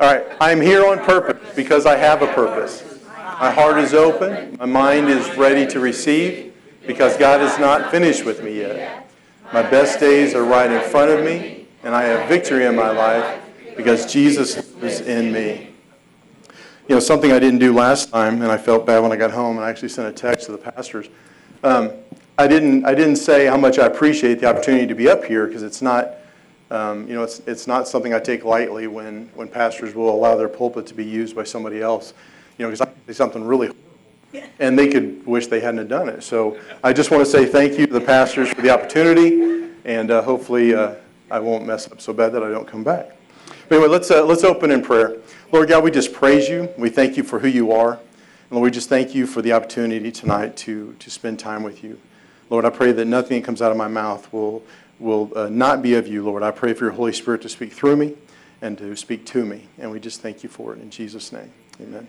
All right, I'm here on purpose because I have a purpose. My heart is open, my mind is ready to receive because God is not finished with me yet. My best days are right in front of me, and I have victory in my life because Jesus is in me. You know, something I didn't do last time, and I felt bad when I got home, and I actually sent a text to the pastors. Um, I didn't, I didn't say how much I appreciate the opportunity to be up here because it's not, um, you know, it's, it's not something I take lightly when, when pastors will allow their pulpit to be used by somebody else. You know, because I say something really and they could wish they hadn't done it. So I just want to say thank you to the pastors for the opportunity, and uh, hopefully uh, I won't mess up so bad that I don't come back. But anyway, let's, uh, let's open in prayer. Lord God, we just praise you. We thank you for who you are. And Lord, we just thank you for the opportunity tonight to, to spend time with you. Lord, I pray that nothing that comes out of my mouth will, will uh, not be of you, Lord. I pray for your Holy Spirit to speak through me and to speak to me. And we just thank you for it in Jesus' name. Amen.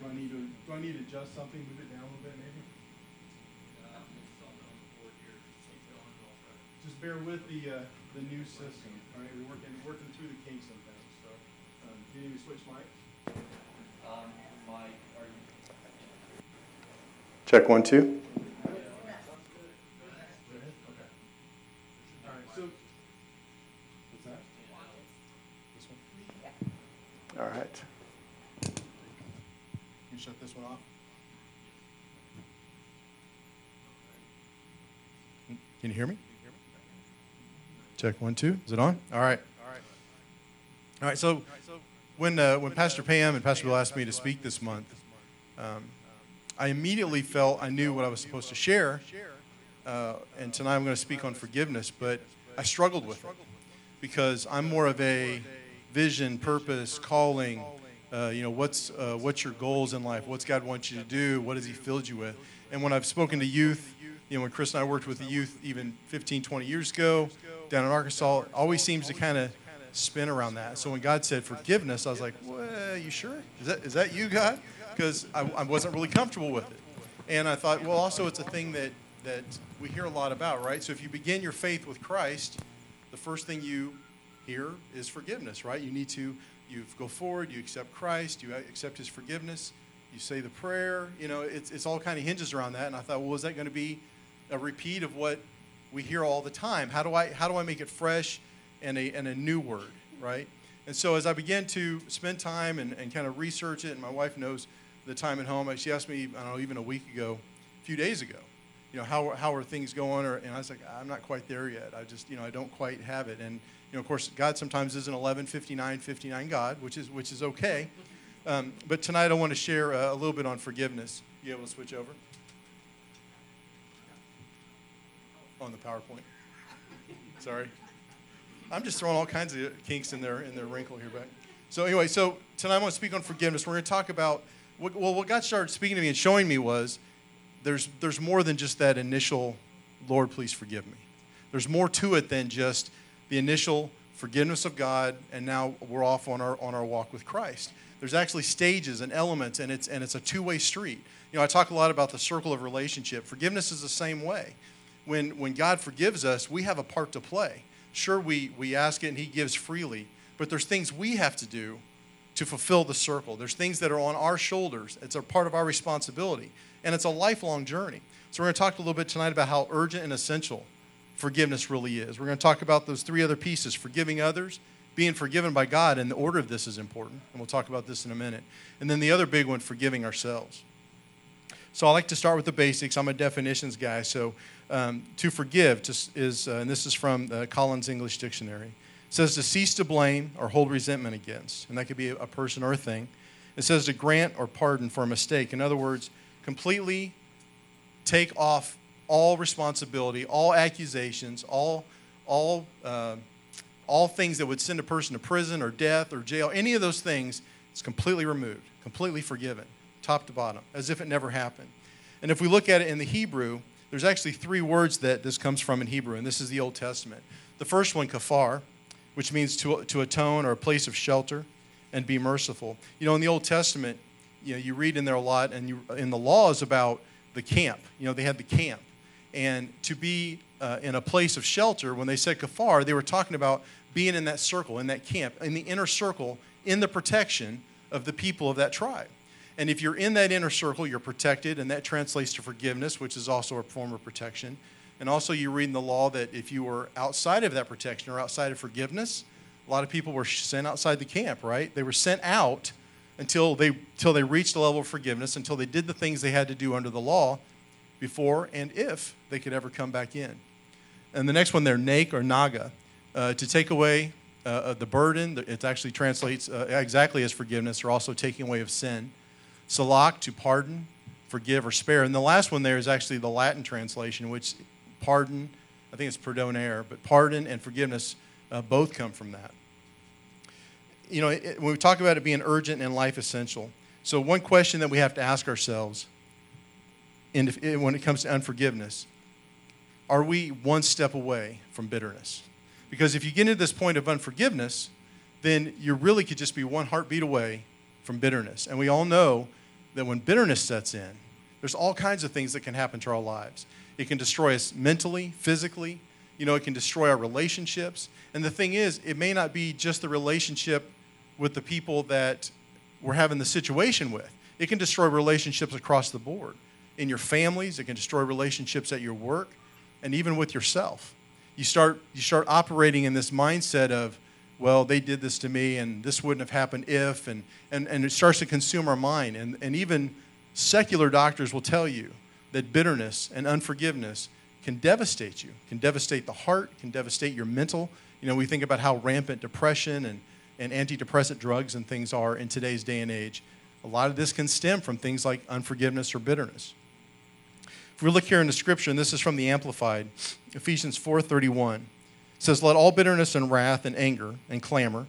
Do I need to, do I need to adjust something, move it down a little bit maybe? Just bear with the, uh, the new system, all right? We're working, working through the kinks sometimes, so. um, Do you need me to switch mics? Um, Mike, are you, Check one, two. All right, so. What's that? This one? All right. Can you shut this one off? Can you hear me? Check one, two. Is it on? All right. All right. All right. So when uh, when Pastor Pam and Pastor Bill asked me to speak this month, um, I immediately felt I knew what I was supposed to share. Uh, and tonight I'm going to speak on forgiveness, but I struggled with it because I'm more of a vision, purpose, calling. Uh, you know, what's uh, what's your goals in life? What's God want you to do? What has He filled you with? And when I've spoken to youth, you know, when Chris and I worked with the youth even 15, 20 years ago down in Arkansas, it always seems to kind of spin around that. So when God said forgiveness, I was like, well, you sure? Is that, is that you, God? Because I, I wasn't really comfortable with it. And I thought, well, also it's a thing that, that we hear a lot about, right? So if you begin your faith with Christ, the first thing you hear is forgiveness, right? You need to, you go forward, you accept Christ, you accept his forgiveness, you say the prayer, you know, it's, it's all kind of hinges around that. And I thought, well, is that going to be a repeat of what we hear all the time? How do I, how do I make it fresh and a, and a new word, right? And so as I began to spend time and, and kind of research it, and my wife knows the time at home, she asked me, I don't know, even a week ago, a few days ago, you know, how, how are things going? Or, and I was like, I'm not quite there yet. I just, you know, I don't quite have it. And, know, of course, God sometimes is an 11, 59, 59 God, which is, which is okay. Um, but tonight I want to share a, a little bit on forgiveness. You able to switch over? On the PowerPoint. Sorry. I'm just throwing all kinds of kinks in their in their wrinkle here back. So anyway, so tonight I want to speak on forgiveness. We're going to talk about what, well, what God started speaking to me and showing me was there's there's more than just that initial Lord, please forgive me. There's more to it than just the initial forgiveness of God, and now we're off on our on our walk with Christ. There's actually stages and elements, and it's and it's a two-way street. You know, I talk a lot about the circle of relationship. Forgiveness is the same way. When when God forgives us, we have a part to play. Sure, we we ask it, and He gives freely, but there's things we have to do to fulfill the circle. There's things that are on our shoulders. It's a part of our responsibility, and it's a lifelong journey. So we're going to talk a little bit tonight about how urgent and essential forgiveness really is. We're going to talk about those three other pieces: forgiving others, being forgiven by God, and the order of this is important. And we'll talk about this in a minute. And then the other big one, forgiving ourselves. So I like to start with the basics. I'm a definitions guy, so um, to forgive just is, uh, and this is from the Collins English Dictionary. It says to cease to blame or hold resentment against, and that could be a person or a thing. It says to grant or pardon for a mistake. In other words, completely take off all responsibility, all accusations, all all uh, all things that would send a person to prison or death or jail. Any of those things is completely removed, completely forgiven, top to bottom, as if it never happened. And if we look at it in the Hebrew, there's actually three words that this comes from in Hebrew, and this is the Old Testament. The first one, kafar, which means to, to atone or a place of shelter and be merciful. You know, in the Old Testament, you know, you read in there a lot, and you, in the laws about the camp. You know, they had the camp. And to be uh, in a place of shelter, when they said kafar, they were talking about being in that circle, in that camp, in the inner circle, in the protection of the people of that tribe. And if you're in that inner circle, you're protected, and that translates to forgiveness, which is also a form of protection. And also, you read in the law that if you were outside of that protection or outside of forgiveness, a lot of people were sent outside the camp, right? They were sent out until they, until they reached a level of forgiveness, until they did the things they had to do under the law before and if they could ever come back in. And the next one there, Nake or Naga, uh, to take away uh, the burden. It actually translates uh, exactly as forgiveness or also taking away of sin. Salak, to pardon, forgive, or spare. And the last one there is actually the Latin translation, which pardon, I think it's perdonare, but pardon and forgiveness uh, both come from that. You know, it, when we talk about it being urgent and life essential, so one question that we have to ask ourselves in, when it comes to unforgiveness are we one step away from bitterness? Because if you get into this point of unforgiveness, then you really could just be one heartbeat away from bitterness. And we all know that when bitterness sets in, there's all kinds of things that can happen to our lives. It can destroy us mentally, physically, you know, it can destroy our relationships. And the thing is, it may not be just the relationship with the people that we're having the situation with. It can destroy relationships across the board. In your families, it can destroy relationships at your work, and even with yourself. You start, you start operating in this mindset of, well, they did this to me, and this wouldn't have happened if, and, and, and it starts to consume our mind. And, and even secular doctors will tell you that bitterness and unforgiveness can devastate you, can devastate the heart, can devastate your mental. You know, we think about how rampant depression and, and antidepressant drugs and things are in today's day and age. A lot of this can stem from things like unforgiveness or bitterness. If we look here in the scripture, and this is from the Amplified, Ephesians 4:31 says, "Let all bitterness and wrath and anger and clamor,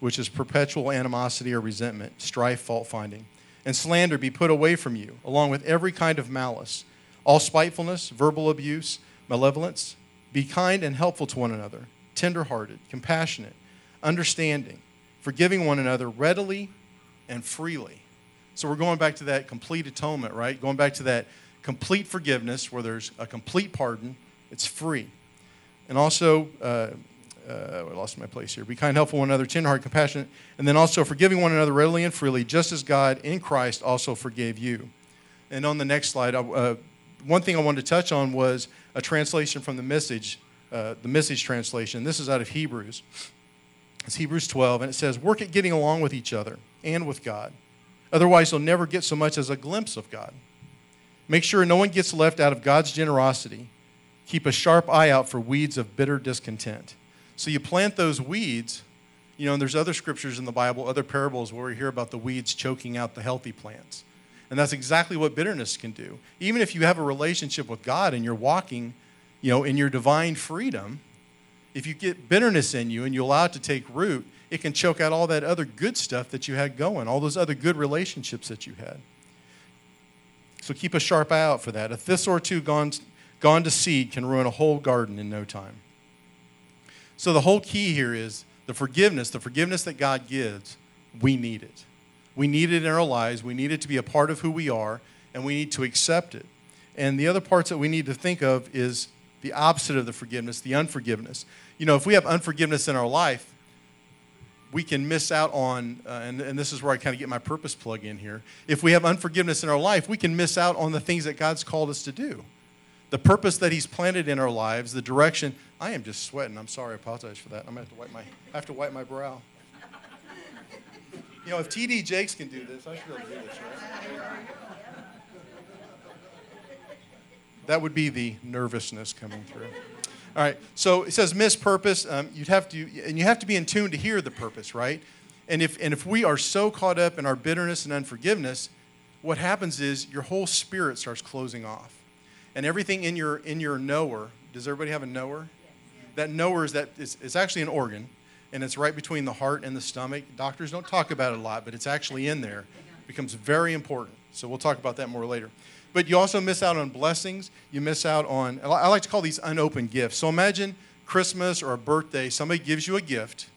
which is perpetual animosity or resentment, strife, fault finding, and slander be put away from you, along with every kind of malice, all spitefulness, verbal abuse, malevolence. Be kind and helpful to one another, tender-hearted, compassionate, understanding, forgiving one another readily and freely." So we're going back to that complete atonement, right? Going back to that complete forgiveness where there's a complete pardon. It's free. And also, uh, uh, I lost my place here. Be kind, helpful one another, tenderhearted, compassionate, and then also forgiving one another readily and freely, just as God in Christ also forgave you. And on the next slide, uh, one thing I wanted to touch on was a translation from the message, uh, the message translation. This is out of Hebrews. It's Hebrews 12, and it says, Work at getting along with each other and with God. Otherwise, you'll never get so much as a glimpse of God. Make sure no one gets left out of God's generosity. Keep a sharp eye out for weeds of bitter discontent. So you plant those weeds, you know, and there's other scriptures in the Bible, other parables where we hear about the weeds choking out the healthy plants. And that's exactly what bitterness can do. Even if you have a relationship with God and you're walking, you know, in your divine freedom, if you get bitterness in you and you allow it to take root, it can choke out all that other good stuff that you had going, all those other good relationships that you had. So keep a sharp eye out for that. A thistle or two gone, gone to seed can ruin a whole garden in no time. So the whole key here is the forgiveness, the forgiveness that God gives, we need it. We need it in our lives. We need it to be a part of who we are, and we need to accept it. And the other parts that we need to think of is the opposite of the forgiveness, the unforgiveness. You know, if we have unforgiveness in our life, we can miss out on, uh, and, and this is where I kind of get my purpose plug in here. If we have unforgiveness in our life, we can miss out on the things that God's called us to do. The purpose that He's planted in our lives, the direction. I am just sweating. I'm sorry. I apologize for that. I'm going to have to wipe my, I have to wipe my brow. You know, if TD Jakes can do this, I should be able to do this, right? That would be the nervousness coming through. All right, so it says miss purpose. Um, you'd have to, and you have to be in tune to hear the purpose, right? And if, and if we are so caught up in our bitterness and unforgiveness, what happens is your whole spirit starts closing off. And everything in your, in your knower, does everybody have a knower? That knower is that it's, it's actually an organ, and it's right between the heart and the stomach. Doctors don't talk about it a lot, but it's actually in there. It becomes very important. So we'll talk about that more later. But you also miss out on blessings. You miss out on, I like to call these unopened gifts. So imagine Christmas or a birthday, somebody gives you a gift,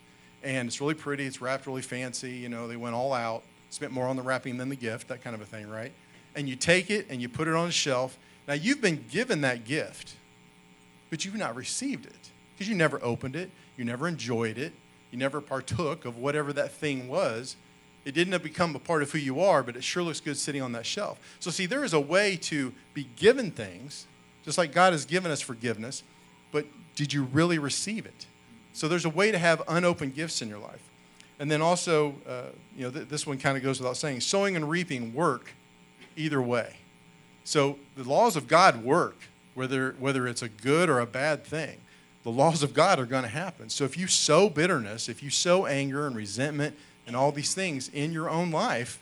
and it's really pretty, it's wrapped really fancy, you know, they went all out, spent more on the wrapping than the gift, that kind of a thing, right? And you take it and you put it on a shelf. Now you've been given that gift, but you've not received it because you never opened it, you never enjoyed it, you never partook of whatever that thing was. It didn't have become a part of who you are, but it sure looks good sitting on that shelf. So, see, there is a way to be given things, just like God has given us forgiveness, but did you really receive it? So, there's a way to have unopened gifts in your life. And then also, uh, you know, th- this one kind of goes without saying sowing and reaping work either way. So, the laws of God work, whether, whether it's a good or a bad thing. The laws of God are going to happen. So, if you sow bitterness, if you sow anger and resentment, and all these things in your own life,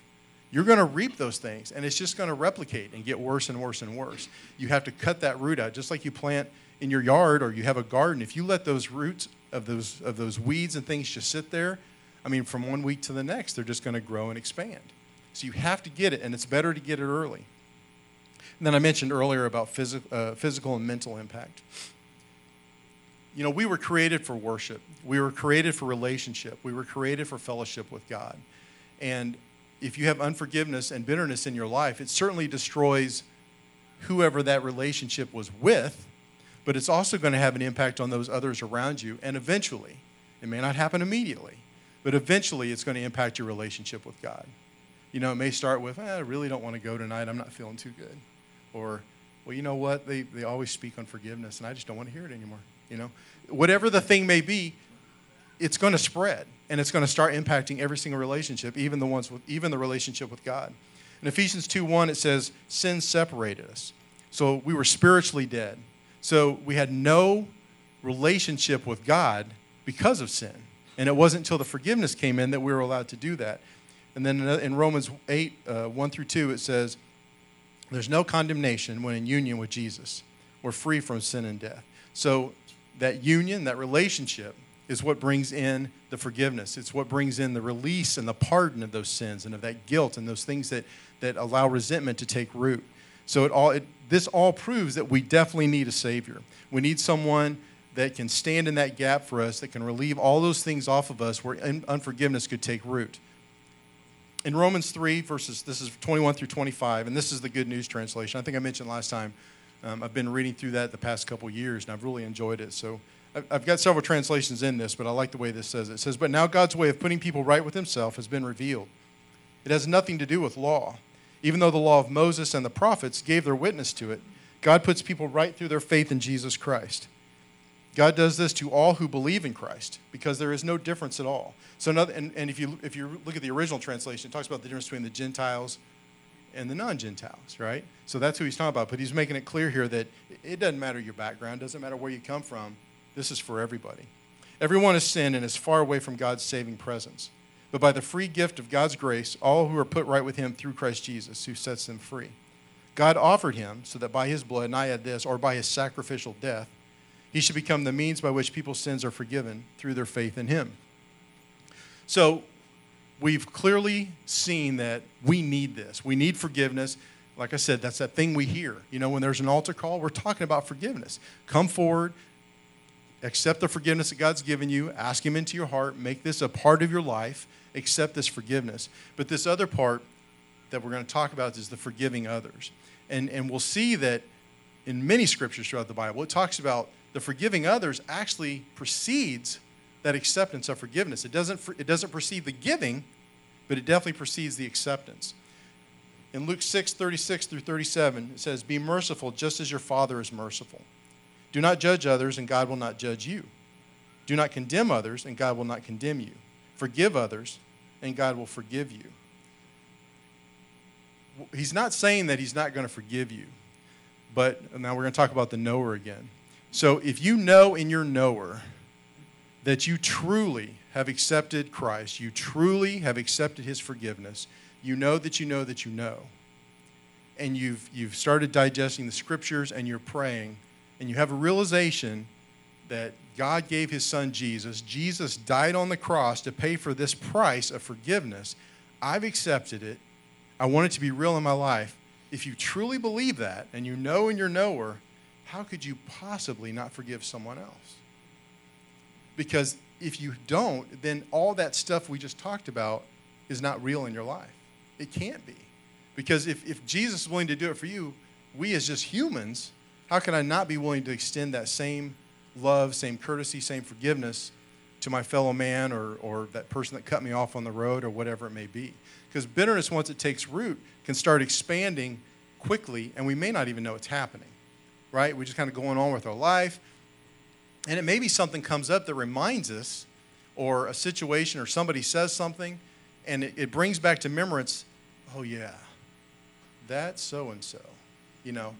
you're going to reap those things and it's just going to replicate and get worse and worse and worse. You have to cut that root out just like you plant in your yard or you have a garden. If you let those roots of those of those weeds and things just sit there, I mean from one week to the next they're just going to grow and expand. So you have to get it and it's better to get it early. And then I mentioned earlier about phys- uh, physical and mental impact you know, we were created for worship. We were created for relationship. We were created for fellowship with God. And if you have unforgiveness and bitterness in your life, it certainly destroys whoever that relationship was with, but it's also going to have an impact on those others around you. And eventually, it may not happen immediately, but eventually it's going to impact your relationship with God. You know, it may start with, eh, I really don't want to go tonight. I'm not feeling too good. Or, well, you know what? They, they always speak on forgiveness, and I just don't want to hear it anymore. You know, whatever the thing may be, it's going to spread and it's going to start impacting every single relationship, even the ones with even the relationship with God. In Ephesians 2:1 it says sin separated us. So we were spiritually dead. So we had no relationship with God because of sin. And it wasn't until the forgiveness came in that we were allowed to do that. And then in Romans 8, uh, 1 through 2, it says, There's no condemnation when in union with Jesus. We're free from sin and death. So that union, that relationship, is what brings in the forgiveness. It's what brings in the release and the pardon of those sins and of that guilt and those things that, that allow resentment to take root. So it all, it, this all proves that we definitely need a Savior. We need someone that can stand in that gap for us, that can relieve all those things off of us where unforgiveness could take root. In Romans 3, verses, this is 21 through 25, and this is the Good News translation. I think I mentioned last time um, I've been reading through that the past couple years, and I've really enjoyed it. So I've got several translations in this, but I like the way this says it. It says, But now God's way of putting people right with himself has been revealed. It has nothing to do with law. Even though the law of Moses and the prophets gave their witness to it, God puts people right through their faith in Jesus Christ. God does this to all who believe in Christ because there is no difference at all. So, another, and, and if, you, if you look at the original translation, it talks about the difference between the Gentiles and the non Gentiles, right? So that's who he's talking about. But he's making it clear here that it doesn't matter your background, doesn't matter where you come from. This is for everybody. Everyone has sinned and is far away from God's saving presence. But by the free gift of God's grace, all who are put right with him through Christ Jesus, who sets them free. God offered him so that by his blood, and I add this, or by his sacrificial death, he should become the means by which people's sins are forgiven through their faith in him. So we've clearly seen that we need this. We need forgiveness. Like I said, that's that thing we hear. You know, when there's an altar call, we're talking about forgiveness. Come forward, accept the forgiveness that God's given you, ask Him into your heart, make this a part of your life, accept this forgiveness. But this other part that we're going to talk about is the forgiving others. And, and we'll see that in many scriptures throughout the Bible, it talks about the forgiving others actually precedes that acceptance of forgiveness. It doesn't, it doesn't precede the giving, but it definitely precedes the acceptance. In Luke 6, 36 through 37, it says, Be merciful just as your Father is merciful. Do not judge others, and God will not judge you. Do not condemn others, and God will not condemn you. Forgive others, and God will forgive you. He's not saying that He's not going to forgive you, but now we're going to talk about the knower again. So if you know in your knower that you truly have accepted Christ, you truly have accepted his forgiveness, you know that you know that you know, and you've, you've started digesting the scriptures and you're praying, and you have a realization that God gave his son Jesus, Jesus died on the cross to pay for this price of forgiveness. I've accepted it. I want it to be real in my life. If you truly believe that and you know in your knower, how could you possibly not forgive someone else? Because if you don't, then all that stuff we just talked about is not real in your life. It can't be. Because if, if Jesus is willing to do it for you, we as just humans, how can I not be willing to extend that same love, same courtesy, same forgiveness to my fellow man or, or that person that cut me off on the road or whatever it may be. Because bitterness, once it takes root, can start expanding quickly, and we may not even know it's happening, right? We're just kind of going on with our life. And it may be something comes up that reminds us, or a situation, or somebody says something, and it, it brings back to remembrance, oh, yeah, that's so and so, you know.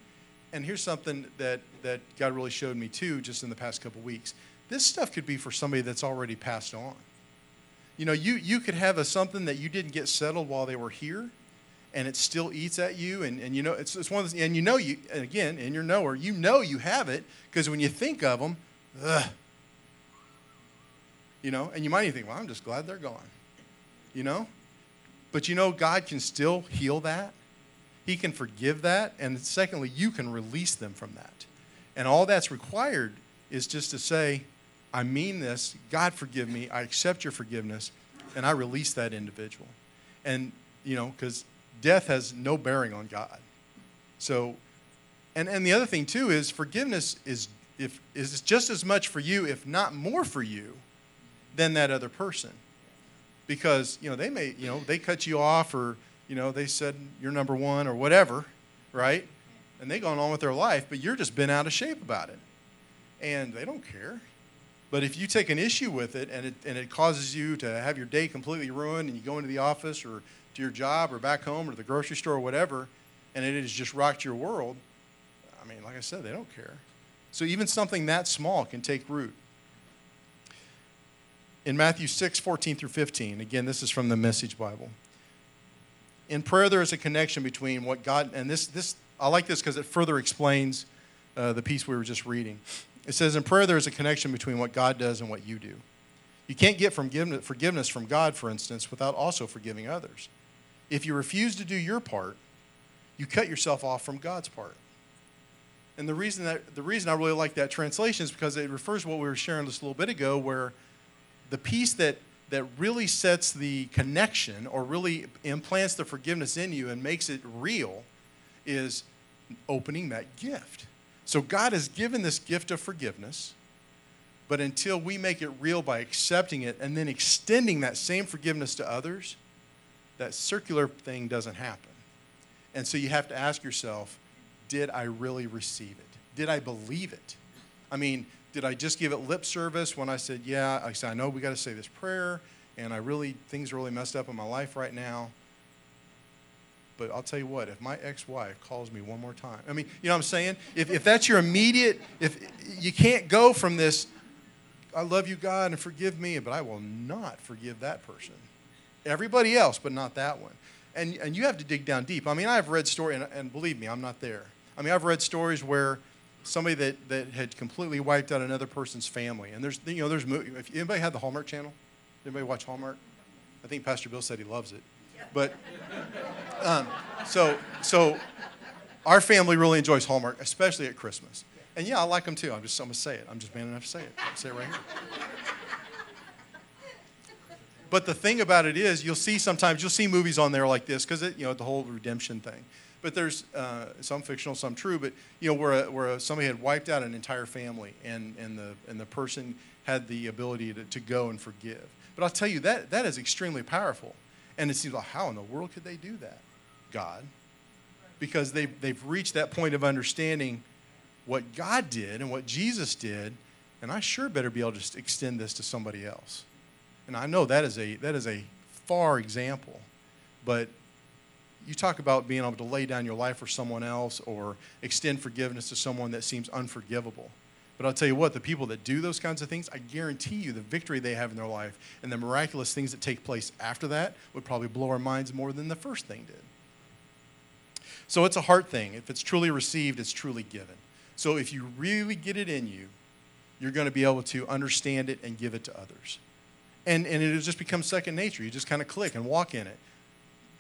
And here's something that, that God really showed me too, just in the past couple weeks. This stuff could be for somebody that's already passed on. You know, you, you could have a, something that you didn't get settled while they were here, and it still eats at you. And, and you know, it's, it's one of those, and you know, you, and again, in your knower, you know you have it because when you think of them, ugh, you know, and you might even think, well, I'm just glad they're gone, you know? But you know, God can still heal that. He can forgive that. And secondly, you can release them from that. And all that's required is just to say, I mean this. God, forgive me. I accept your forgiveness. And I release that individual. And, you know, because death has no bearing on God. So, and, and the other thing, too, is forgiveness is, if, is just as much for you, if not more for you, than that other person. Because, you know, they may, you know, they cut you off or, you know, they said you're number one or whatever, right? And they gone on with their life, but you're just been out of shape about it. And they don't care. But if you take an issue with it and it, and it causes you to have your day completely ruined and you go into the office or to your job or back home or the grocery store or whatever, and it has just rocked your world, I mean, like I said, they don't care. So even something that small can take root. In Matthew 6, 14 through 15, again, this is from the Message Bible. In prayer, there is a connection between what God, and this, this I like this because it further explains uh, the piece we were just reading. It says, In prayer, there is a connection between what God does and what you do. You can't get forgiveness from God, for instance, without also forgiving others. If you refuse to do your part, you cut yourself off from God's part. And the reason that the reason I really like that translation is because it refers to what we were sharing just a little bit ago, where the piece that that really sets the connection or really implants the forgiveness in you and makes it real is opening that gift. So God has given this gift of forgiveness, but until we make it real by accepting it and then extending that same forgiveness to others, that circular thing doesn't happen. And so you have to ask yourself, did I really receive it? Did I believe it? I mean, did I just give it lip service when I said, yeah, I said, I know we got to say this prayer, and I really, things are really messed up in my life right now. But I'll tell you what, if my ex-wife calls me one more time, I mean, you know what I'm saying? If, if that's your immediate, if you can't go from this, I love you, God, and forgive me, but I will not forgive that person. Everybody else, but not that one. And, and you have to dig down deep. I mean, I've read stories, and, and believe me, I'm not there. I mean, I've read stories where somebody that, that had completely wiped out another person's family. And there's, you know, there's, if anybody had the Hallmark channel? Anybody watch Hallmark? I think Pastor Bill said he loves it. But, um, so, so our family really enjoys Hallmark, especially at Christmas. And yeah, I like them too. I'm just, I'm to say it. I'm just man enough to say it. I'll say it right here. But the thing about it is, you'll see sometimes, you'll see movies on there like this, because, it, you know, the whole redemption thing but there's uh, some fictional, some true. But you know, where a, where a, somebody had wiped out an entire family, and and the and the person had the ability to, to go and forgive. But I'll tell you that that is extremely powerful. And it seems like how in the world could they do that? God, because they've they've reached that point of understanding what God did and what Jesus did, and I sure better be able to extend this to somebody else. And I know that is a that is a far example, but you talk about being able to lay down your life for someone else or extend forgiveness to someone that seems unforgivable. But I'll tell you what, the people that do those kinds of things, I guarantee you the victory they have in their life and the miraculous things that take place after that would probably blow our minds more than the first thing did. So it's a heart thing. If it's truly received, it's truly given. So if you really get it in you, you're going to be able to understand it and give it to others. And, and it'll just become second nature. You just kind of click and walk in it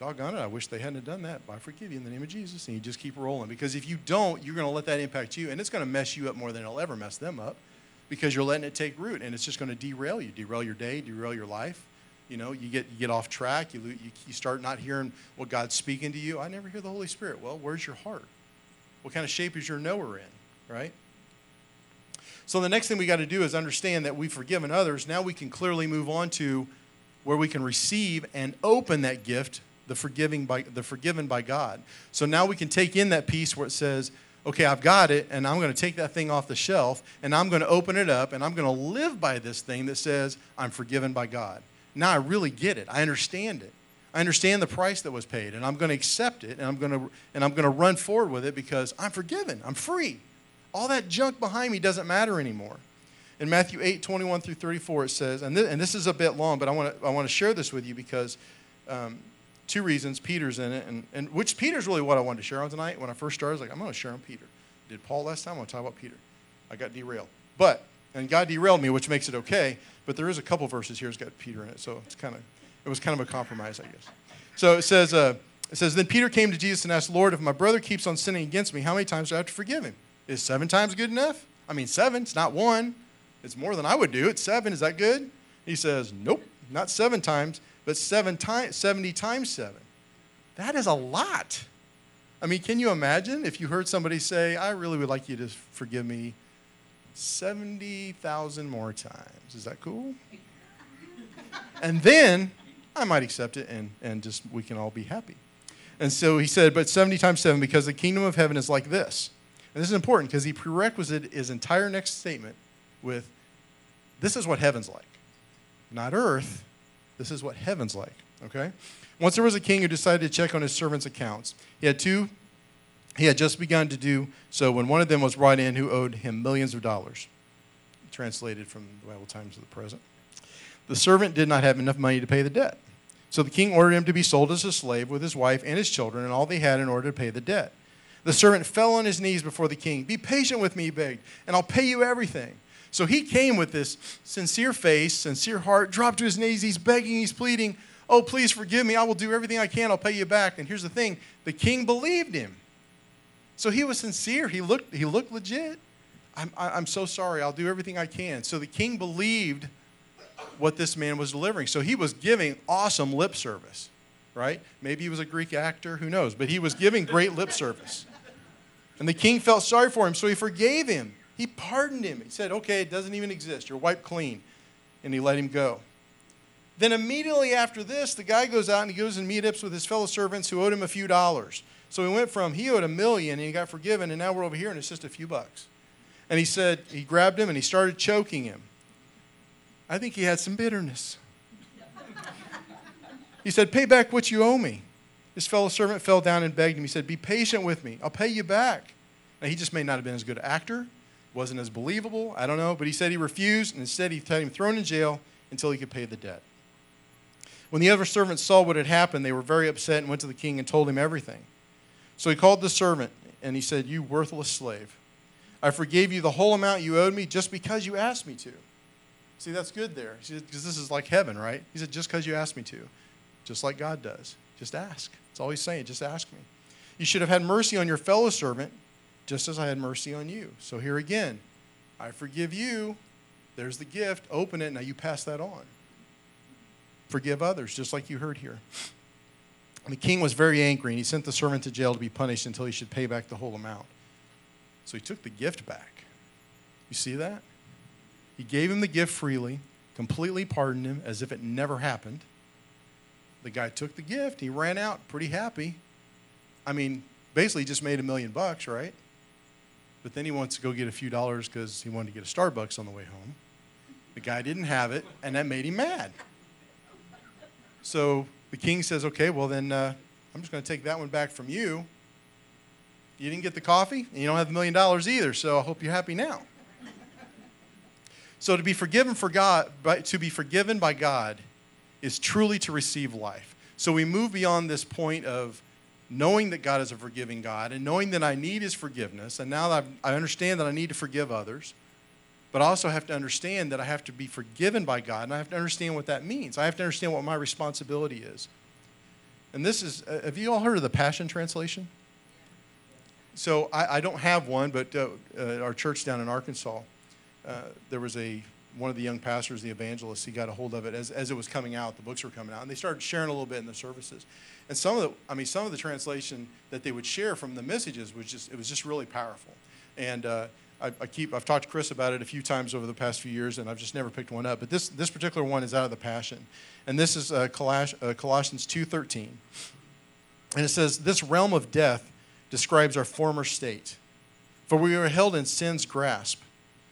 doggone it, I wish they hadn't done that. But I forgive you in the name of Jesus. And you just keep rolling. Because if you don't, you're going to let that impact you. And it's going to mess you up more than it'll ever mess them up because you're letting it take root. And it's just going to derail you, derail your day, derail your life. You know, you get, you get off track. You, you, you start not hearing what God's speaking to you. I never hear the Holy Spirit. Well, where's your heart? What kind of shape is your knower in, right? So the next thing we got to do is understand that we've forgiven others. Now we can clearly move on to where we can receive and open that gift, the forgiving by the forgiven by God. So now we can take in that piece where it says, okay, I've got it, and I'm going to take that thing off the shelf, and I'm going to open it up, and I'm going to live by this thing that says, I'm forgiven by God. Now I really get it. I understand it. I understand the price that was paid, and I'm going to accept it, and I'm going to, and I'm going to run forward with it because I'm forgiven. I'm free. All that junk behind me doesn't matter anymore. In Matthew 8, 21 through 34, it says, and this, and this is a bit long, but I want to, I want to share this with you because um, two reasons. Peter's in it, and, and which Peter's really what I wanted to share on tonight. When I first started, I was like, I'm going to share on Peter. Did Paul last time? I'm going to talk about Peter. I got derailed. But, and God derailed me, which makes it okay, but there is a couple verses here that's got Peter in it, so it's kind of, it was kind of a compromise, I guess. So it says, uh, it says, Then Peter came to Jesus and asked, Lord, if my brother keeps on sinning against me, how many times do I have to forgive him? Is seven times good enough? I mean, seven, it's not one. It's more than I would do. It's seven. Is that good? He says, Nope, not seven times, but seven times, 70 times seven. That is a lot. I mean, can you imagine if you heard somebody say, I really would like you to forgive me 70,000 more times? Is that cool? And then I might accept it and, and just we can all be happy. And so he said, but 70 times 7, because the kingdom of heaven is like this. And this is important because he prerequisite his entire next statement with, this is what heaven's like. Not earth, this is what heaven's like, okay? Once there was a king who decided to check on his servants' accounts. He had two, he had just begun to do so when one of them was brought in who owed him millions of dollars, translated from the Bible Times of the present. The servant did not have enough money to pay the debt. So the king ordered him to be sold as a slave with his wife and his children and all they had in order to pay the debt. The servant fell on his knees before the king. Be patient with me, he begged, and I'll pay you everything. So he came with this sincere face, sincere heart, dropped to his knees. He's begging, he's pleading, Oh, please forgive me. I will do everything I can. I'll pay you back. And here's the thing the king believed him. So he was sincere. He looked, he looked legit. I'm, I'm so sorry. I'll do everything I can. So the king believed what this man was delivering. So he was giving awesome lip service, right? Maybe he was a Greek actor, who knows? But he was giving great lip service. And the king felt sorry for him, so he forgave him. He pardoned him. He said, Okay, it doesn't even exist. You're wiped clean. And he let him go. Then immediately after this, the guy goes out and he goes and meet ups with his fellow servants who owed him a few dollars. So he went from he owed a million and he got forgiven, and now we're over here and it's just a few bucks. And he said, he grabbed him and he started choking him. I think he had some bitterness. He said, Pay back what you owe me. His fellow servant fell down and begged him. He said, Be patient with me. I'll pay you back. Now, he just may not have been as good an actor, wasn't as believable. I don't know. But he said he refused, and instead he had him thrown in jail until he could pay the debt. When the other servants saw what had happened, they were very upset and went to the king and told him everything. So he called the servant, and he said, You worthless slave. I forgave you the whole amount you owed me just because you asked me to. See, that's good there. Because this is like heaven, right? He said, Just because you asked me to. Just like God does. Just ask. All he's saying. Just ask me. You should have had mercy on your fellow servant, just as I had mercy on you. So here again, I forgive you. There's the gift. Open it. Now you pass that on. Forgive others, just like you heard here. And the king was very angry, and he sent the servant to jail to be punished until he should pay back the whole amount. So he took the gift back. You see that? He gave him the gift freely, completely pardoned him as if it never happened. The guy took the gift. He ran out pretty happy. I mean, basically, he just made a million bucks, right? But then he wants to go get a few dollars because he wanted to get a Starbucks on the way home. The guy didn't have it, and that made him mad. So the king says, Okay, well, then uh, I'm just going to take that one back from you. You didn't get the coffee, and you don't have a million dollars either, so I hope you're happy now. So to be forgiven for God, to be forgiven by God is truly to receive life. So we move beyond this point of knowing that God is a forgiving God and knowing that I need His forgiveness, and now that I understand that I need to forgive others, but I also have to understand that I have to be forgiven by God, and I have to understand what that means. I have to understand what my responsibility is. And this is, uh, have you all heard of the Passion Translation? So I, I don't have one, but uh, uh, our church down in Arkansas, uh, there was a one of the young pastors, the evangelist, he got a hold of it as, as it was coming out. The books were coming out, and they started sharing a little bit in the services. And some of the, I mean, some of the translation that they would share from the messages was just, it was just really powerful. And uh, I, I keep, I've talked to Chris about it a few times over the past few years, and I've just never picked one up. But this, this particular one is out of the Passion. And this is uh, Coloss- uh, Colossians 2.13. And it says, This realm of death describes our former state. For we were held in sin's grasp,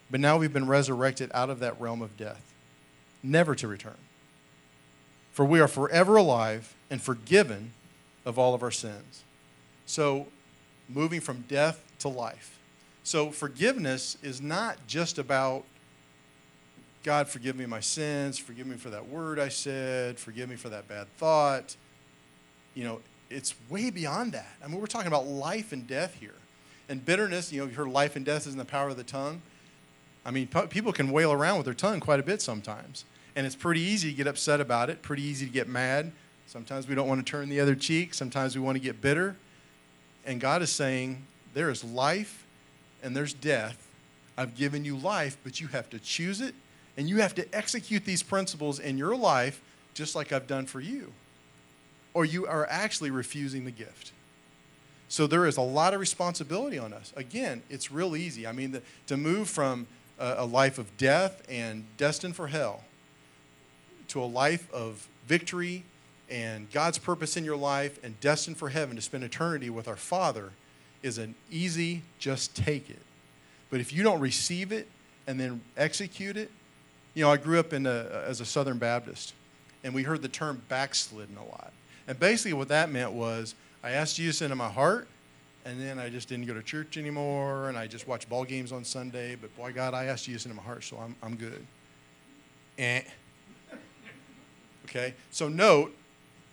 but now we've been resurrected out of that realm of death, never to return. For we are forever alive and forgiven of all of our sins. So, moving from death to life. So, forgiveness is not just about God, forgive me my sins, forgive me for that word I said, forgive me for that bad thought. You know, it's way beyond that. I mean, we're talking about life and death here. And bitterness, you know, you've heard life and death is in the power of the tongue. I mean, people can wail around with their tongue quite a bit sometimes. And it's pretty easy to get upset about it, pretty easy to get mad. Sometimes we don't want to turn the other cheek, sometimes we want to get bitter. And God is saying, there is life and there's death. I've given you life, but you have to choose it and you have to execute these principles in your life just like I've done for you. Or you are actually refusing the gift. So there is a lot of responsibility on us. Again, it's real easy. I mean, the, to move from a, life of death and destined for hell to a life of victory and God's purpose in your life and destined for heaven to spend eternity with our Father is an easy just take it. But if you don't receive it and then execute it, you know, I grew up in a, as a Southern Baptist, and we heard the term backslidden a lot. And basically, what that meant was I asked Jesus into my heart, and then I just didn't go to church anymore, and I just watched ball games on Sunday. But boy, God, I asked Jesus into my heart, so I'm, I'm good. Eh. Okay? So, note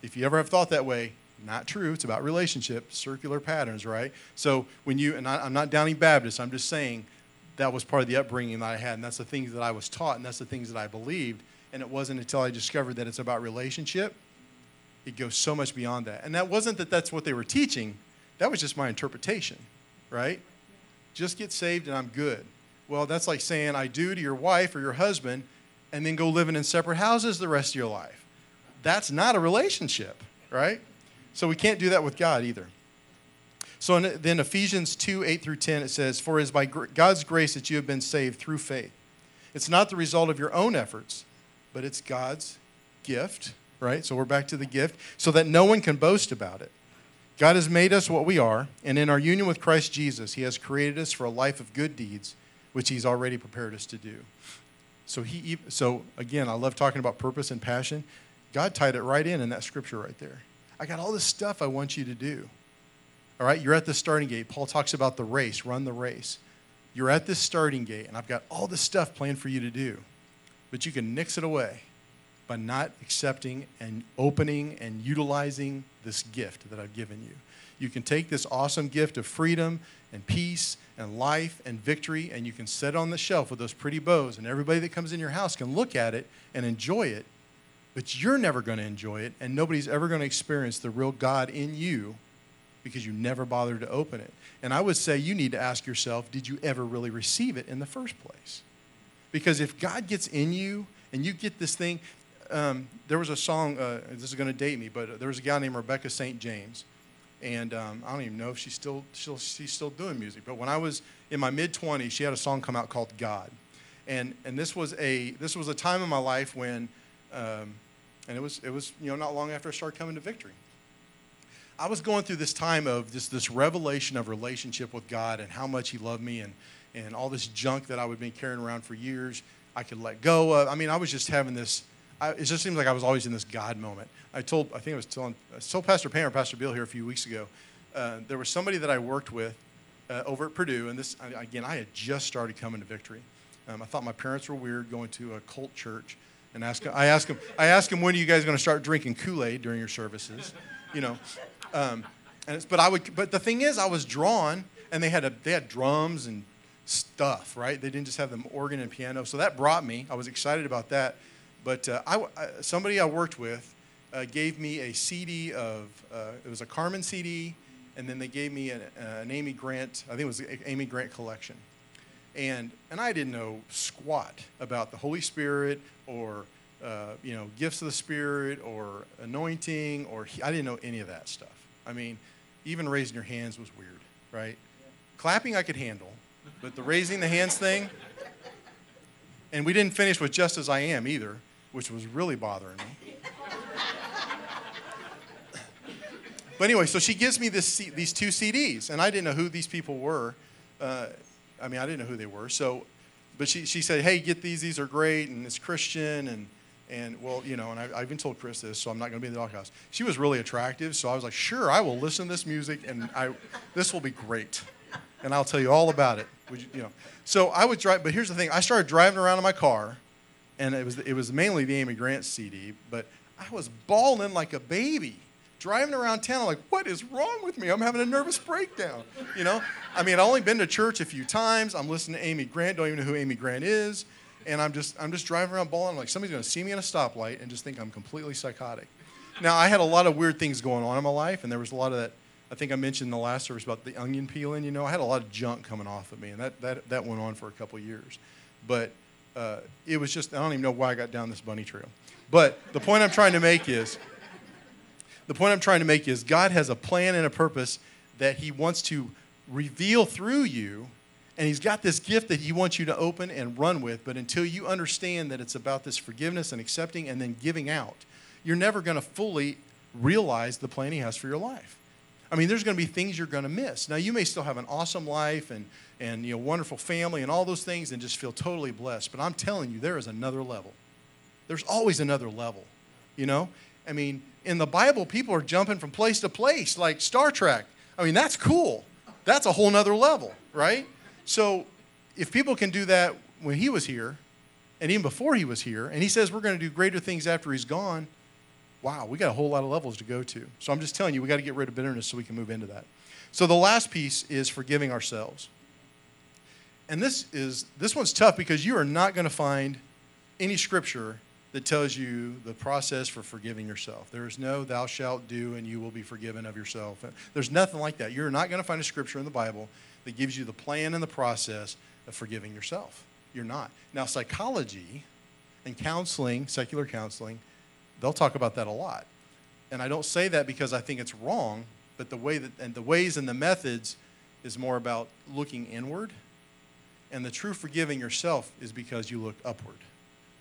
if you ever have thought that way, not true. It's about relationship, circular patterns, right? So, when you, and I, I'm not downing Baptist, I'm just saying that was part of the upbringing that I had, and that's the things that I was taught, and that's the things that I believed. And it wasn't until I discovered that it's about relationship, it goes so much beyond that. And that wasn't that that's what they were teaching, that was just my interpretation, right? Just get saved and I'm good. Well, that's like saying I do to your wife or your husband and then go living in separate houses the rest of your life. That's not a relationship, right? So we can't do that with God either. So then Ephesians 2 8 through 10, it says, For it is by God's grace that you have been saved through faith. It's not the result of your own efforts, but it's God's gift, right? So we're back to the gift, so that no one can boast about it. God has made us what we are, and in our union with Christ Jesus, He has created us for a life of good deeds, which He's already prepared us to do. So He, so again, I love talking about purpose and passion. God tied it right in in that scripture right there. I got all this stuff I want you to do. All right, you're at the starting gate. Paul talks about the race, run the race. You're at this starting gate, and I've got all this stuff planned for you to do. But you can nix it away by not accepting and opening and utilizing this gift that I've given you. You can take this awesome gift of freedom and peace and life and victory, and you can set it on the shelf with those pretty bows, and everybody that comes in your house can look at it and enjoy it. But you're never going to enjoy it, and nobody's ever going to experience the real God in you because you never bothered to open it. And I would say you need to ask yourself did you ever really receive it in the first place? Because if God gets in you and you get this thing, um, there was a song, uh, this is going to date me, but there was a gal named Rebecca St. James. And um, I don't even know if she's still, still, she's still doing music. But when I was in my mid 20s, she had a song come out called God. And, and this, was a, this was a time in my life when, um, and it was, it was you know, not long after I started coming to victory. I was going through this time of this, this revelation of relationship with God and how much He loved me and, and all this junk that I would been carrying around for years. I could let go of. I mean, I was just having this. I, it just seems like I was always in this God moment. I told, I think I was telling, I told Pastor Pam or Pastor Bill here a few weeks ago. Uh, there was somebody that I worked with uh, over at Purdue, and this again, I had just started coming to Victory. Um, I thought my parents were weird going to a cult church, and ask, I asked them, I asked them, when are you guys going to start drinking Kool Aid during your services? You know, um, and but I would, but the thing is, I was drawn, and they had a, they had drums and stuff, right? They didn't just have the organ and piano, so that brought me. I was excited about that. But uh, I, I, somebody I worked with uh, gave me a CD of uh, it was a Carmen CD, and then they gave me an, an Amy Grant. I think it was Amy Grant collection, and and I didn't know squat about the Holy Spirit or uh, you know gifts of the Spirit or anointing or I didn't know any of that stuff. I mean, even raising your hands was weird, right? Clapping I could handle, But the raising the hands thing, and we didn't finish with just as I am either, which was really bothering me. But anyway, so she gives me this, these two CDs, and I didn't know who these people were. Uh, I mean, I didn't know who they were. So, but she, she said, "Hey, get these. These are great, and it's Christian." And and well, you know, and I, I even told Chris this, so I'm not going to be in the doghouse. She was really attractive, so I was like, "Sure, I will listen to this music, and I, this will be great, and I'll tell you all about it." Would you, you know? So I would drive, but here's the thing: I started driving around in my car, and it was it was mainly the Amy Grant CD, but I was bawling like a baby driving around town, I'm like, what is wrong with me? I'm having a nervous breakdown. You know? I mean, I've only been to church a few times. I'm listening to Amy Grant, don't even know who Amy Grant is. And I'm just I'm just driving around bawling. I'm like, somebody's gonna see me in a stoplight and just think I'm completely psychotic. Now I had a lot of weird things going on in my life, and there was a lot of that. I think I mentioned in the last service about the onion peeling. You know, I had a lot of junk coming off of me, and that that, that went on for a couple years. But uh, it was just I don't even know why I got down this bunny trail. But the point I'm trying to make is the point I'm trying to make is God has a plan and a purpose that He wants to reveal through you. And He's got this gift that He wants you to open and run with. But until you understand that it's about this forgiveness and accepting and then giving out, you're never going to fully realize the plan He has for your life. I mean, there's going to be things you're going to miss. Now, you may still have an awesome life and, and you know, wonderful family and all those things and just feel totally blessed. But I'm telling you, there is another level. There's always another level, you know? I mean, in the Bible, people are jumping from place to place, like Star Trek. I mean, that's cool. That's a whole nother level, right? So if people can do that when he was here, and even before he was here, and he says we're going to do greater things after he's gone, wow, we got a whole lot of levels to go to. So I'm just telling you, we got to get rid of bitterness so we can move into that. So the last piece is forgiving ourselves. And this is this one's tough because you are not going to find any scripture that tells you the process for forgiving yourself. There is no thou shalt do and you will be forgiven of yourself. There's nothing like that. You're not going to find a scripture in the Bible that gives you the plan and the process of forgiving yourself. You're not. Now, psychology and counseling, secular counseling, they'll talk about that a lot. And I don't say that because I think it's wrong, but the way that and the ways and the methods is more about looking inward. And the true forgiving yourself is because you look upward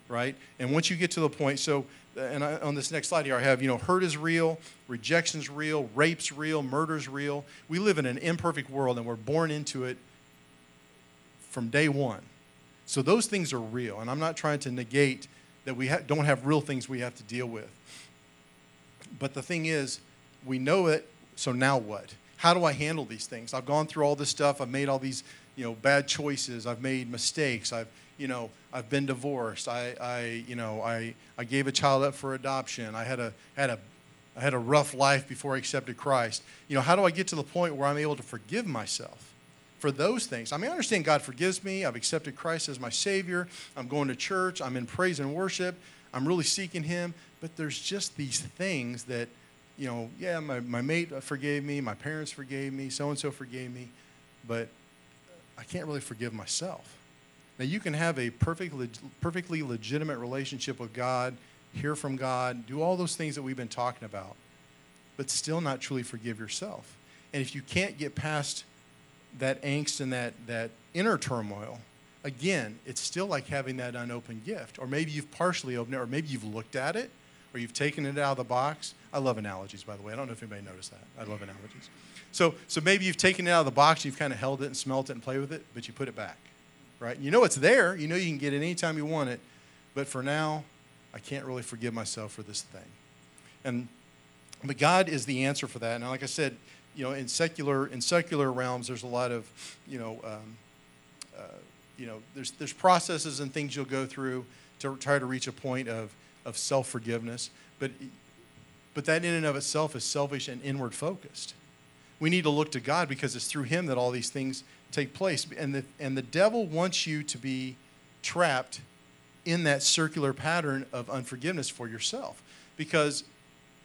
right? And once you get to the point, so, and I, on this next slide here, I have, you know, hurt is real, rejection's real, rape's real, murder's real. We live in an imperfect world and we're born into it from day one. So those things are real. And I'm not trying to negate that we ha- don't have real things we have to deal with. But the thing is, we know it, so now what? How do I handle these things? I've gone through all this stuff. I've made all these, you know, bad choices. I've made mistakes. I've, you know, I've been divorced. I, I, you know, I, I gave a child up for adoption. I had a, had a, I had a rough life before I accepted Christ. You know, how do I get to the point where I'm able to forgive myself for those things? I mean, I understand God forgives me. I've accepted Christ as my Savior. I'm going to church. I'm in praise and worship. I'm really seeking Him. But there's just these things that, you know, yeah, my, my mate forgave me. My parents forgave me. So and so forgave me. But I can't really forgive myself. Now, you can have a perfect, perfectly legitimate relationship with God, hear from God, do all those things that we've been talking about, but still not truly forgive yourself. And if you can't get past that angst and that, that inner turmoil, again, it's still like having that unopened gift. Or maybe you've partially opened it, or maybe you've looked at it, or you've taken it out of the box. I love analogies, by the way. I don't know if anybody noticed that. I love analogies. So, so maybe you've taken it out of the box, you've kind of held it and smelt it and played with it, but you put it back right? You know it's there. You know you can get it anytime you want it. But for now, I can't really forgive myself for this thing. And but God is the answer for that. And like I said, you know, in secular in secular realms, there's a lot of, you know, um, uh, you know, there's there's processes and things you'll go through to try to reach a point of of self forgiveness. But but that in and of itself is selfish and inward focused. We need to look to God because it's through Him that all these things take place. And the, and the devil wants you to be trapped in that circular pattern of unforgiveness for yourself because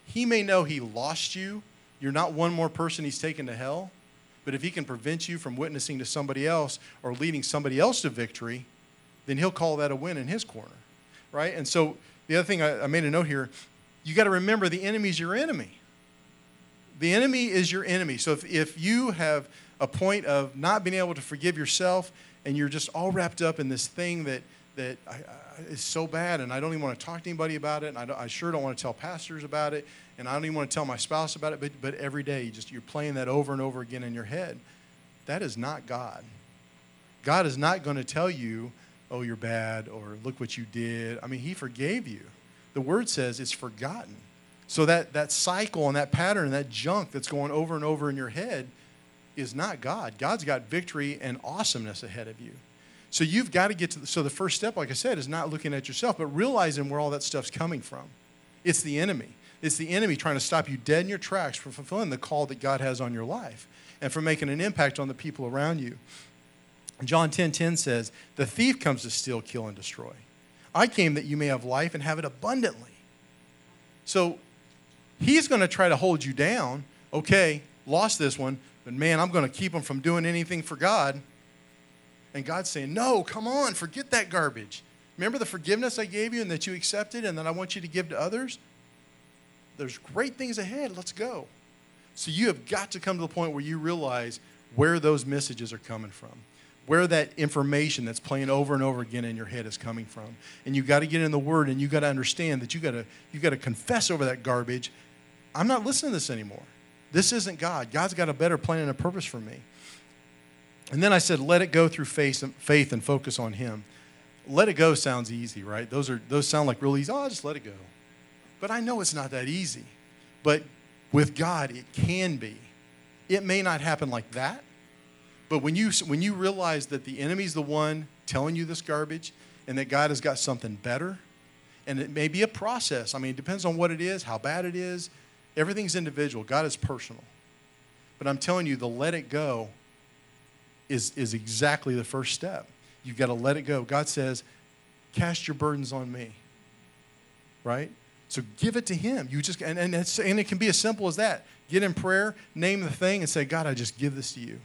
he may know he lost you. You're not one more person he's taken to hell. But if he can prevent you from witnessing to somebody else or leading somebody else to victory, then he'll call that a win in his corner. Right? And so the other thing I, I made a note here you got to remember the enemy's your enemy The enemy is your enemy. So if, if you have a point of not being able to forgive yourself and you're just all wrapped up in this thing that, that I, I, is so bad and I don't even want to talk to anybody about it and I, I sure don't want to tell pastors about it and I don't even want to tell my spouse about it, but, but every day you just, you're playing that over and over again in your head. That is not God. God is not going to tell you, oh, you're bad or look what you did. I mean, He forgave you. The Word says it's forgotten. So that, that cycle and that pattern and that junk that's going over and over in your head is not God. God's got victory and awesomeness ahead of you. So you've got to get to the, so the first step, like I said, is not looking at yourself, but realizing where all that stuff's coming from. It's the enemy. It's the enemy trying to stop you dead in your tracks from fulfilling the call that God has on your life and from making an impact on the people around you. John 10:10 10, 10 says, "The thief comes to steal, kill and destroy. I came that you may have life and have it abundantly." So he's going to try to hold you down. Okay, lost this one, but man, I'm going to keep him from doing anything for God. And God's saying, No, come on, forget that garbage. Remember the forgiveness I gave you and that you accepted and that I want you to give to others? There's great things ahead. Let's go. So you have got to come to the point where you realize where those messages are coming from, where that information that's playing over and over again in your head is coming from. And you've got to get in the Word and you've got to understand that you've got to, you've got to confess over that garbage. I'm not listening to this anymore. This isn't God. God's got a better plan and a purpose for me. And then I said, let it go through faith faith and focus on Him. Let it go sounds easy, right? Those, are, those sound like real easy. Oh, I'll just let it go. But I know it's not that easy. But with God, it can be. It may not happen like that, but when you, when you realize that the enemy's the one telling you this garbage and that God has got something better, and it may be a process. I mean, it depends on what it is, how bad it is. Everything's individual. God is personal. But I'm telling you, the let it go is, is exactly the first step. You've got to let it go. God says, cast your burdens on me. Right? So give it to him. You just and, and, and it can be as simple as that. Get in prayer, name the thing, and say, God, I just give this to you.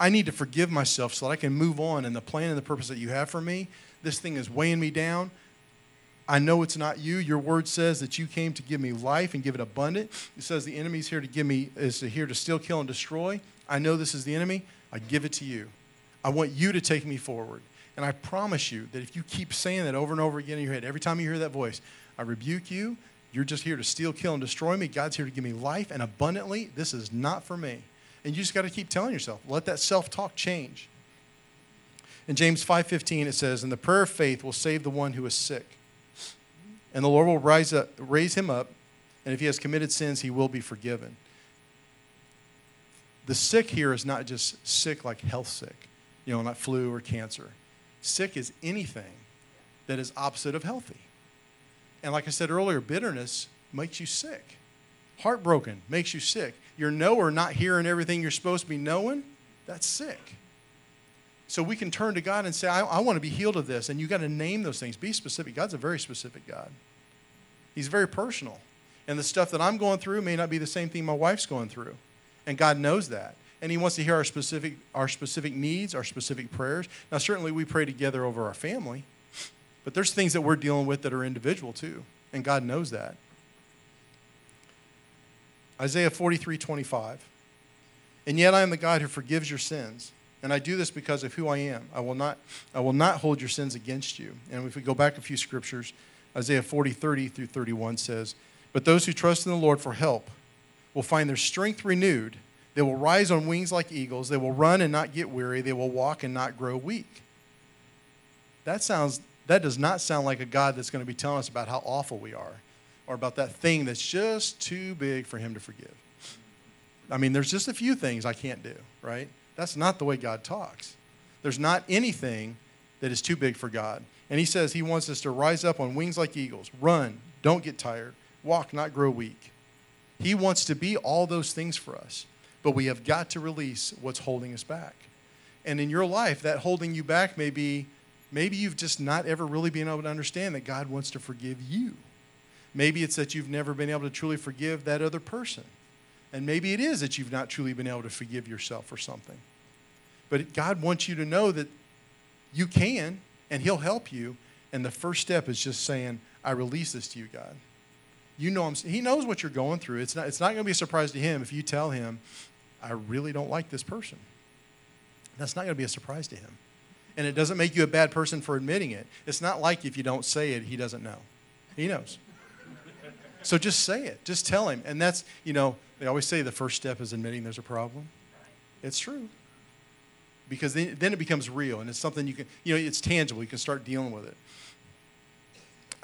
I need to forgive myself so that I can move on in the plan and the purpose that you have for me. This thing is weighing me down. I know it's not you. Your word says that you came to give me life and give it abundant. It says the enemy is here to give me is here to steal, kill, and destroy. I know this is the enemy. I give it to you. I want you to take me forward. And I promise you that if you keep saying that over and over again in your head, every time you hear that voice, I rebuke you. You're just here to steal, kill, and destroy me. God's here to give me life and abundantly. This is not for me. And you just got to keep telling yourself, let that self-talk change. In James 5:15 it says, "And the prayer of faith will save the one who is sick. And the Lord will rise up, raise him up, and if he has committed sins, he will be forgiven." The sick here is not just sick like health sick, you know, not flu or cancer. Sick is anything that is opposite of healthy. And like I said earlier, bitterness makes you sick. Heartbroken makes you sick. Your knower not hearing everything you're supposed to be knowing, that's sick. So we can turn to God and say, I, I want to be healed of this. And you got to name those things. Be specific. God's a very specific God. He's very personal. And the stuff that I'm going through may not be the same thing my wife's going through. And God knows that. And He wants to hear our specific, our specific needs, our specific prayers. Now, certainly we pray together over our family, but there's things that we're dealing with that are individual too. And God knows that. Isaiah 43 25. And yet I am the God who forgives your sins. And I do this because of who I am. I will not, I will not hold your sins against you. And if we go back a few scriptures, Isaiah 40, 30 through 31 says, But those who trust in the Lord for help will find their strength renewed. They will rise on wings like eagles. They will run and not get weary. They will walk and not grow weak. That sounds that does not sound like a God that's going to be telling us about how awful we are or about that thing that's just too big for him to forgive. I mean, there's just a few things I can't do, right? That's not the way God talks. There's not anything that is too big for God. And he says he wants us to rise up on wings like eagles, run, don't get tired, walk, not grow weak. He wants to be all those things for us, but we have got to release what's holding us back. And in your life, that holding you back may be maybe you've just not ever really been able to understand that God wants to forgive you. Maybe it's that you've never been able to truly forgive that other person. And maybe it is that you've not truly been able to forgive yourself for something. But God wants you to know that you can, and He'll help you. And the first step is just saying, I release this to you, God. You know, he knows what you're going through. It's not, it's not going to be a surprise to him if you tell him, I really don't like this person. That's not going to be a surprise to him. And it doesn't make you a bad person for admitting it. It's not like if you don't say it, he doesn't know. He knows. So just say it. Just tell him. And that's, you know, they always say the first step is admitting there's a problem. It's true. Because then, then it becomes real and it's something you can, you know, it's tangible. You can start dealing with it.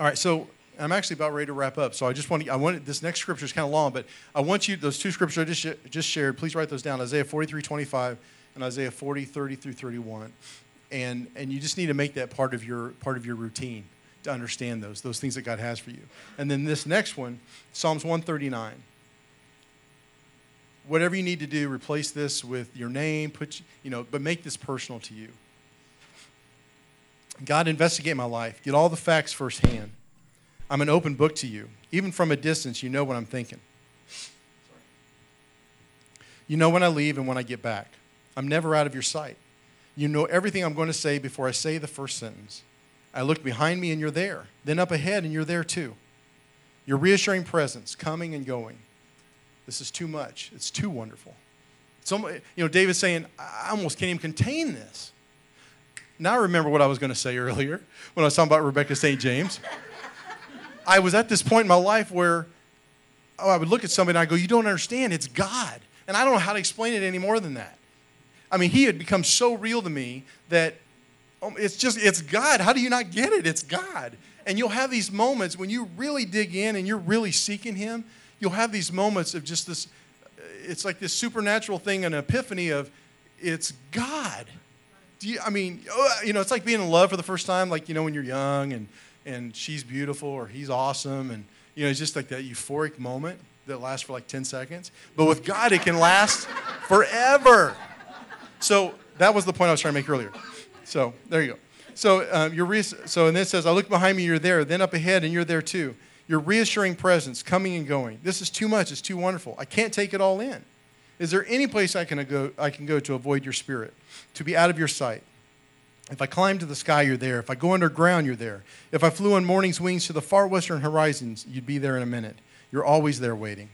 All right, so I'm actually about ready to wrap up. So I just want to, I wanted, this next scripture is kind of long, but I want you, those two scriptures I just, just shared, please write those down Isaiah 43 25 and Isaiah 40 30 through 31. And, and you just need to make that part of your, part of your routine to understand those, those things that God has for you. And then this next one, Psalms 139 whatever you need to do, replace this with your name, put, you know, but make this personal to you. God, investigate my life. Get all the facts firsthand. I'm an open book to you. Even from a distance, you know what I'm thinking. You know when I leave and when I get back. I'm never out of your sight. You know everything I'm going to say before I say the first sentence. I look behind me and you're there. Then up ahead and you're there too. Your reassuring presence, coming and going. This is too much. It's too wonderful. Some, you know, David's saying, I almost can't even contain this. Now I remember what I was going to say earlier when I was talking about Rebecca St. James. I was at this point in my life where oh, I would look at somebody and I go, You don't understand, it's God. And I don't know how to explain it any more than that. I mean, he had become so real to me that um, it's just, it's God. How do you not get it? It's God. And you'll have these moments when you really dig in and you're really seeking Him, you'll have these moments of just this, it's like this supernatural thing, an epiphany of, it's God. Do you, I mean, uh, you know, it's like being in love for the first time, like, you know, when you're young and, and she's beautiful or he's awesome. And, you know, it's just like that euphoric moment that lasts for like 10 seconds. But with God, it can last forever. So that was the point I was trying to make earlier. So there you go. So um, you're re- so and then it says, I look behind me, you're there. Then up ahead, and you're there too. Your reassuring presence, coming and going. This is too much. It's too wonderful. I can't take it all in. Is there any place I can go? I can go to avoid your spirit, to be out of your sight? If I climb to the sky, you're there. If I go underground, you're there. If I flew on morning's wings to the far western horizons, you'd be there in a minute. You're always there waiting.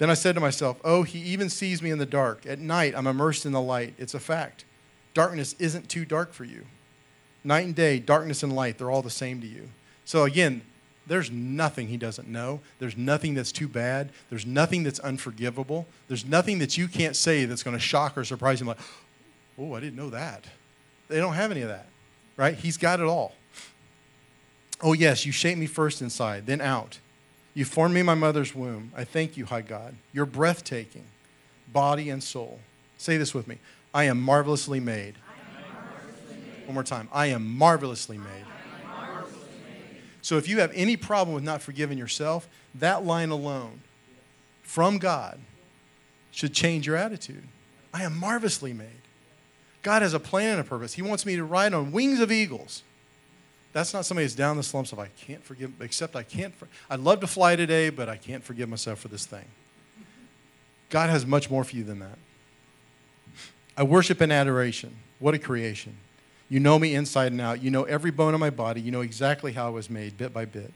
Then I said to myself, Oh, he even sees me in the dark. At night, I'm immersed in the light. It's a fact. Darkness isn't too dark for you. Night and day, darkness and light, they're all the same to you. So again, there's nothing he doesn't know. There's nothing that's too bad. There's nothing that's unforgivable. There's nothing that you can't say that's going to shock or surprise him like, oh, I didn't know that. They don't have any of that, right? He's got it all. Oh, yes, you shaped me first inside, then out. You formed me in my mother's womb. I thank you, high God. You're breathtaking, body and soul. Say this with me I am marvelously made. One more time. I am marvelously made. So if you have any problem with not forgiving yourself, that line alone from God should change your attitude. I am marvelously made. God has a plan and a purpose. He wants me to ride on wings of eagles. That's not somebody that's down the slumps of I can't forgive, except I can't. I'd love to fly today, but I can't forgive myself for this thing. God has much more for you than that. I worship in adoration. What a creation. You know me inside and out. You know every bone in my body. You know exactly how I was made, bit by bit.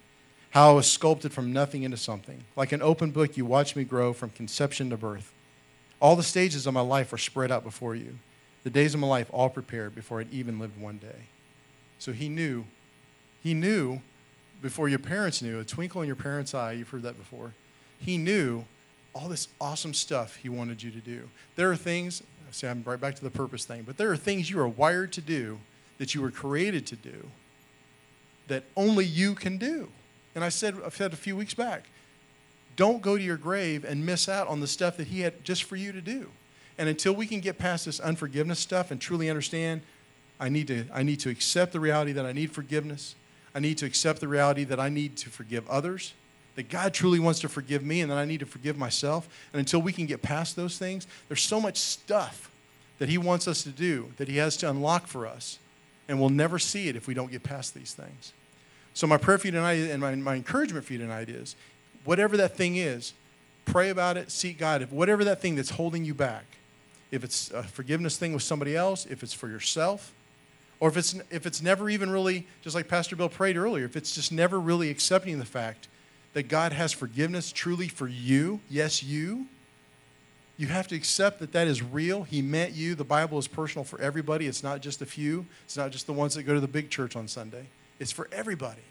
How I was sculpted from nothing into something. Like an open book, you watch me grow from conception to birth. All the stages of my life are spread out before you. The days of my life all prepared before I'd even lived one day. So he knew, he knew before your parents knew, a twinkle in your parents' eye, you've heard that before. He knew all this awesome stuff he wanted you to do. There are things, see, I'm right back to the purpose thing, but there are things you are wired to do that you were created to do that only you can do. And I said, I said a few weeks back, don't go to your grave and miss out on the stuff that he had just for you to do. And until we can get past this unforgiveness stuff and truly understand, I need to, I need to accept the reality that I need forgiveness. I need to accept the reality that I need to forgive others, that God truly wants to forgive me, and that I need to forgive myself. And until we can get past those things, there's so much stuff that He wants us to do, that He has to unlock for us. And we'll never see it if we don't get past these things. So, my prayer for you tonight and my, my encouragement for you tonight is whatever that thing is, pray about it, seek God. If whatever that thing that's holding you back, if it's a forgiveness thing with somebody else, if it's for yourself, or if it's, if it's never even really, just like Pastor Bill prayed earlier, if it's just never really accepting the fact that God has forgiveness truly for you, yes, you, you have to accept that that is real. He meant you. The Bible is personal for everybody. It's not just a few, it's not just the ones that go to the big church on Sunday. It's for everybody.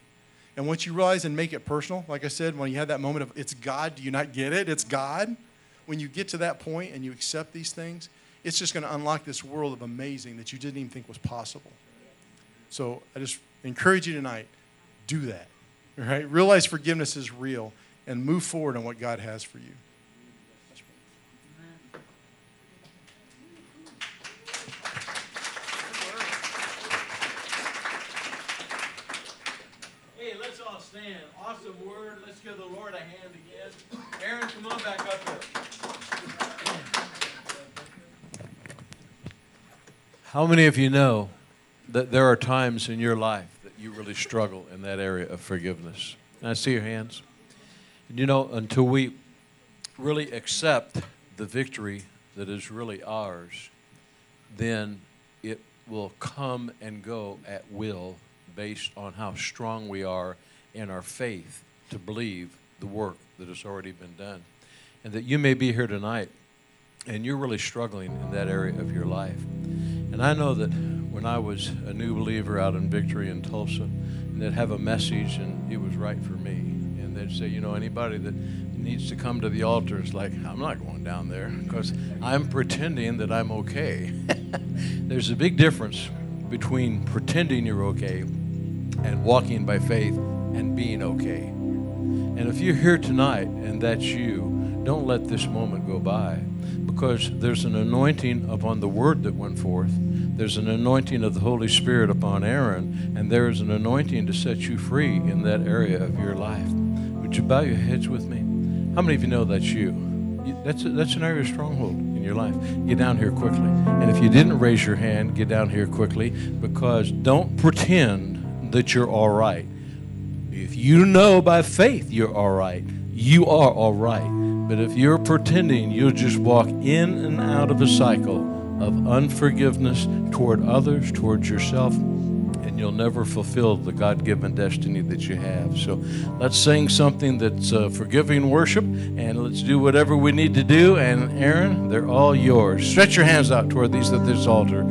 And once you realize and make it personal, like I said, when you have that moment of it's God, do you not get it? It's God. When you get to that point and you accept these things, it's just going to unlock this world of amazing that you didn't even think was possible. So I just encourage you tonight do that. All right? Realize forgiveness is real and move forward on what God has for you. Hey, let's all stand. Awesome word. Let's give the Lord a hand again. Aaron, come on back up here. How many of you know that there are times in your life that you really struggle in that area of forgiveness? Can I see your hands? And you know, until we really accept the victory that is really ours, then it will come and go at will based on how strong we are in our faith to believe the work that has already been done. And that you may be here tonight and you're really struggling in that area of your life. And I know that when I was a new believer out in Victory in Tulsa, and they'd have a message and it was right for me. And they'd say, you know, anybody that needs to come to the altar is like, I'm not going down there because I'm pretending that I'm okay. There's a big difference between pretending you're okay and walking by faith and being okay. And if you're here tonight and that's you, don't let this moment go by because there's an anointing upon the word that went forth. There's an anointing of the Holy Spirit upon Aaron, and there is an anointing to set you free in that area of your life. Would you bow your heads with me? How many of you know that's you? That's, a, that's an area of stronghold in your life. Get down here quickly. And if you didn't raise your hand, get down here quickly because don't pretend that you're all right. If you know by faith you're all right, you are all right. But if you're pretending, you'll just walk in and out of a cycle of unforgiveness toward others, towards yourself, and you'll never fulfill the God given destiny that you have. So let's sing something that's uh, forgiving worship, and let's do whatever we need to do. And Aaron, they're all yours. Stretch your hands out toward these at this altar.